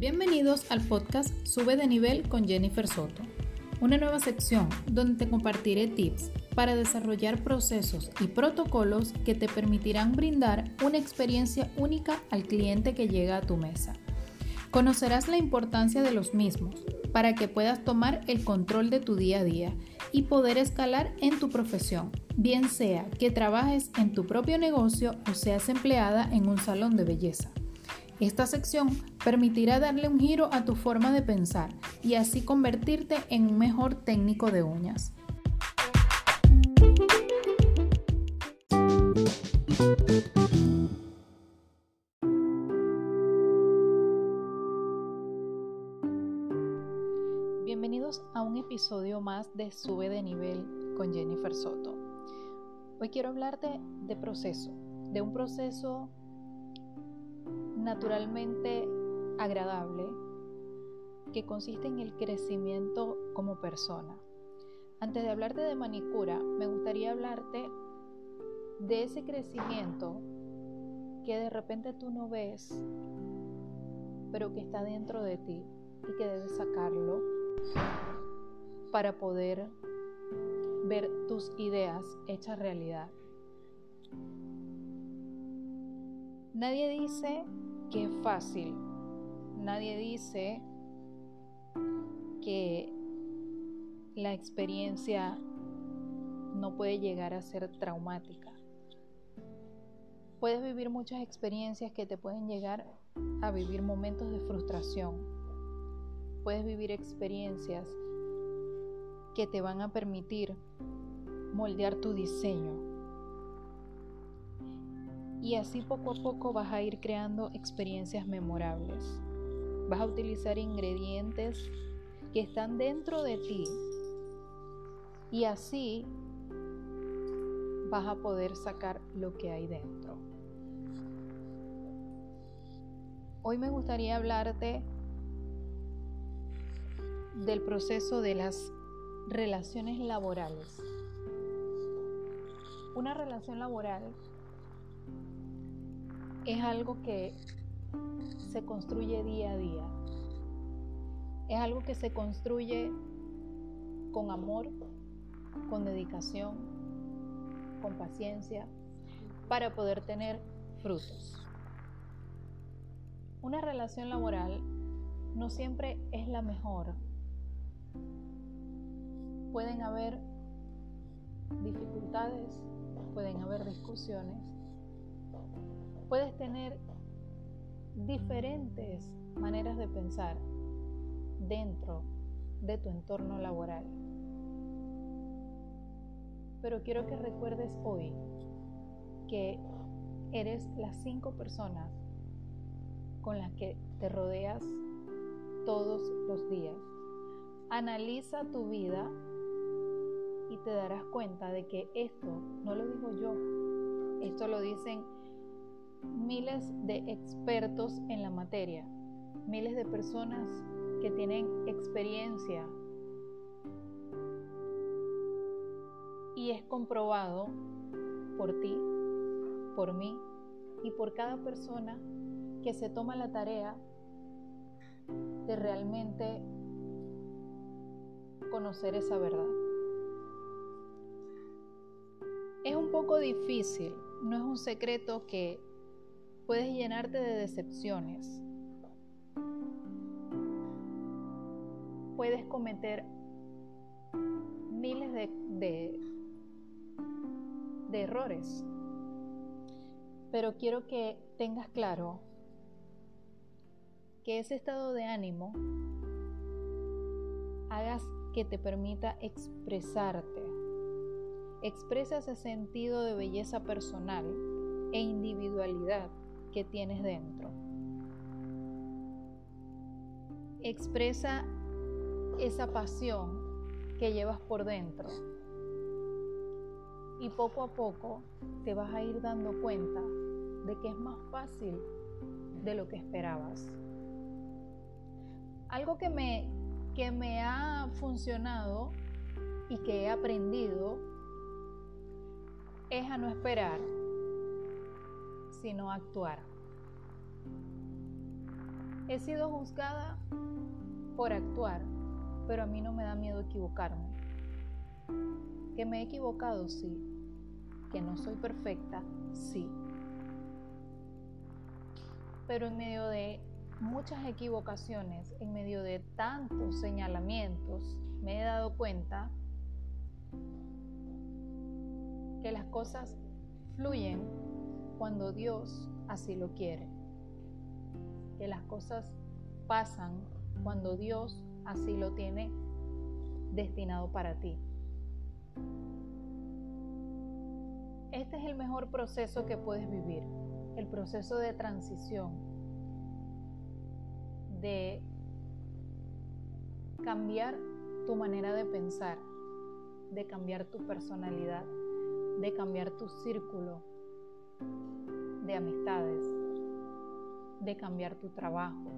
Bienvenidos al podcast Sube de nivel con Jennifer Soto, una nueva sección donde te compartiré tips para desarrollar procesos y protocolos que te permitirán brindar una experiencia única al cliente que llega a tu mesa. Conocerás la importancia de los mismos para que puedas tomar el control de tu día a día y poder escalar en tu profesión, bien sea que trabajes en tu propio negocio o seas empleada en un salón de belleza. Esta sección permitirá darle un giro a tu forma de pensar y así convertirte en un mejor técnico de uñas. Bienvenidos a un episodio más de Sube de nivel con Jennifer Soto. Hoy quiero hablarte de proceso, de un proceso naturalmente agradable que consiste en el crecimiento como persona. Antes de hablarte de manicura, me gustaría hablarte de ese crecimiento que de repente tú no ves, pero que está dentro de ti y que debes sacarlo para poder ver tus ideas hechas realidad. Nadie dice que es fácil. Nadie dice que la experiencia no puede llegar a ser traumática. Puedes vivir muchas experiencias que te pueden llegar a vivir momentos de frustración. Puedes vivir experiencias que te van a permitir moldear tu diseño, y así poco a poco vas a ir creando experiencias memorables. Vas a utilizar ingredientes que están dentro de ti y así vas a poder sacar lo que hay dentro. Hoy me gustaría hablarte del proceso de las relaciones laborales. Una relación laboral es algo que se construye día a día. Es algo que se construye con amor, con dedicación, con paciencia, para poder tener frutos. Una relación laboral no siempre es la mejor. Pueden haber dificultades, pueden haber discusiones, puedes tener diferentes maneras de pensar dentro de tu entorno laboral. Pero quiero que recuerdes hoy que eres las cinco personas con las que te rodeas todos los días. Analiza tu vida y te darás cuenta de que esto no lo digo yo, esto lo dicen miles de expertos en la materia, miles de personas que tienen experiencia y es comprobado por ti, por mí y por cada persona que se toma la tarea de realmente conocer esa verdad. Es un poco difícil, no es un secreto que puedes llenarte de decepciones. Puedes cometer miles de, de, errores. Pero quiero que tengas claro que ese estado de ánimo hagas que te permita expresarte. Expresa ese sentido de belleza personal e individualidad que tienes dentro. Expresa esa pasión que llevas por dentro. Y poco a poco te vas a ir dando cuenta de que es más fácil de lo que esperabas. Algo que me, que me ha funcionado y que he aprendido es a no esperar sino actuar. He sido juzgada por actuar, pero a mí no me da miedo equivocarme. Que me he equivocado, sí. Que no soy perfecta, sí. Pero en medio de muchas equivocaciones, en medio de tantos señalamientos, me he dado cuenta que las cosas fluyen cuando Dios así lo quiere que las cosas pasan cuando Dios así lo tiene destinado para ti. Este es el mejor proceso que puedes vivir, el proceso de transición, de cambiar tu manera de pensar, de cambiar tu personalidad, de cambiar tu círculo de amistades de cambiar tu trabajo,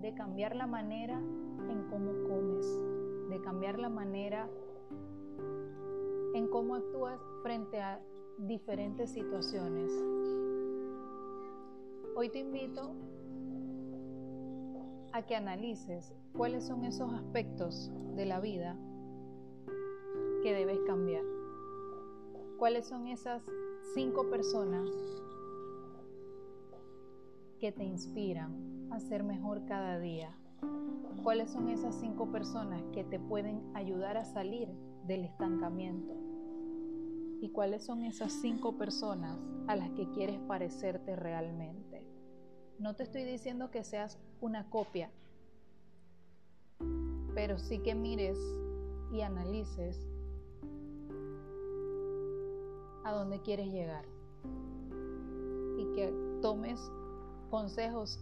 de cambiar la manera en cómo comes, de cambiar la manera en cómo actúas frente a diferentes situaciones. Hoy te invito a que analices cuáles son esos aspectos de la vida que debes cambiar. ¿Cuáles son esas cinco personas que te inspiran a ser mejor cada día? ¿Cuáles son esas cinco personas que te pueden ayudar a salir del estancamiento? ¿Y cuáles son esas cinco personas a las que quieres parecerte realmente? No te estoy diciendo que seas una copia, pero sí que mires y analices a dónde quieres llegar y que tomes consejos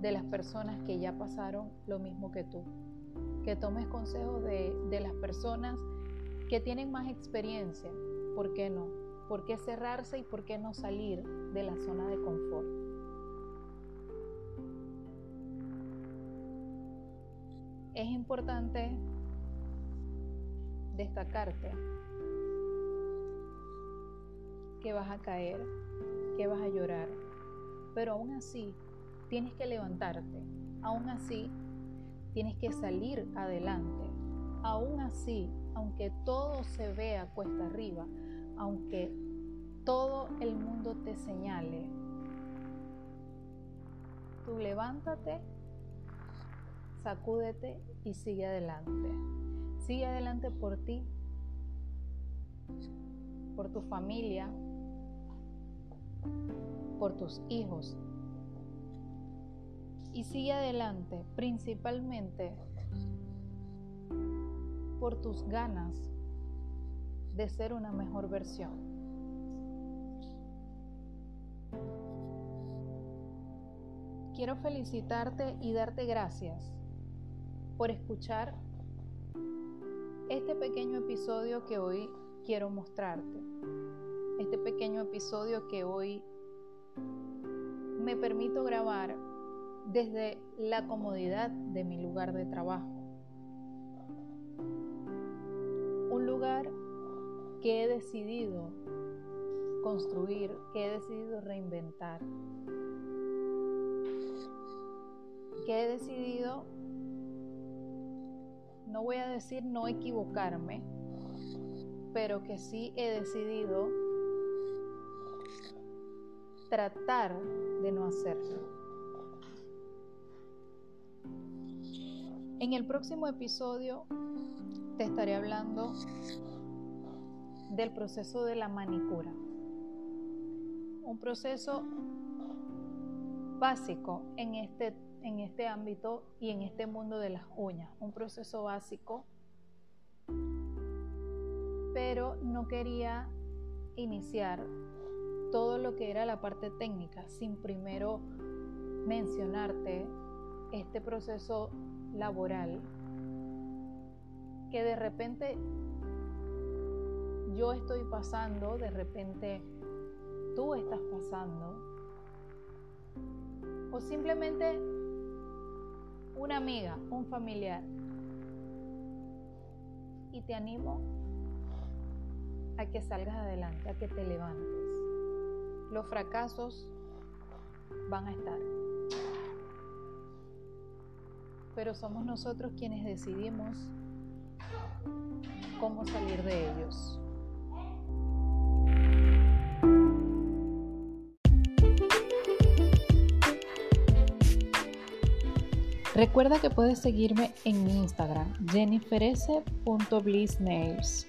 de las personas que ya pasaron lo mismo que tú. Que tomes consejos de, de las personas que tienen más experiencia. ¿Por qué no? ¿Por qué cerrarse y por qué no salir de la zona de confort? Es importante destacarte que vas a caer, que vas a llorar, pero aún así tienes que levantarte, aún así tienes que salir adelante, aún así, aunque todo se vea cuesta arriba, aunque todo el mundo te señale, tú levántate, sacúdete y sigue adelante. Sigue adelante por ti, por tu familia, por tus hijos. Y sigue adelante principalmente por tus ganas de ser una mejor versión. Quiero felicitarte y darte gracias por escuchar este pequeño episodio que hoy quiero mostrarte. Este pequeño episodio que hoy me permito grabar desde la comodidad de mi lugar de trabajo. Un lugar que he decidido construir, que he decidido reinventar, que he decidido, no voy a decir no equivocarme, pero que sí he decidido tratar de no hacerlo. En el próximo episodio te estaré hablando del proceso de la manicura. Un proceso básico en este, en este ámbito y en este mundo de las uñas. Un proceso básico, pero no quería iniciar todo lo que era la parte técnica sin primero mencionarte este proceso laboral que de repente yo estoy pasando, de repente tú estás pasando, o simplemente una amiga, un familiar. Y te animo a que salgas adelante, a que te levantes los fracasos van a estar. Pero somos nosotros quienes decidimos cómo salir de ellos. Recuerda que puedes seguirme en mi Instagram, jenniferese.blissnails.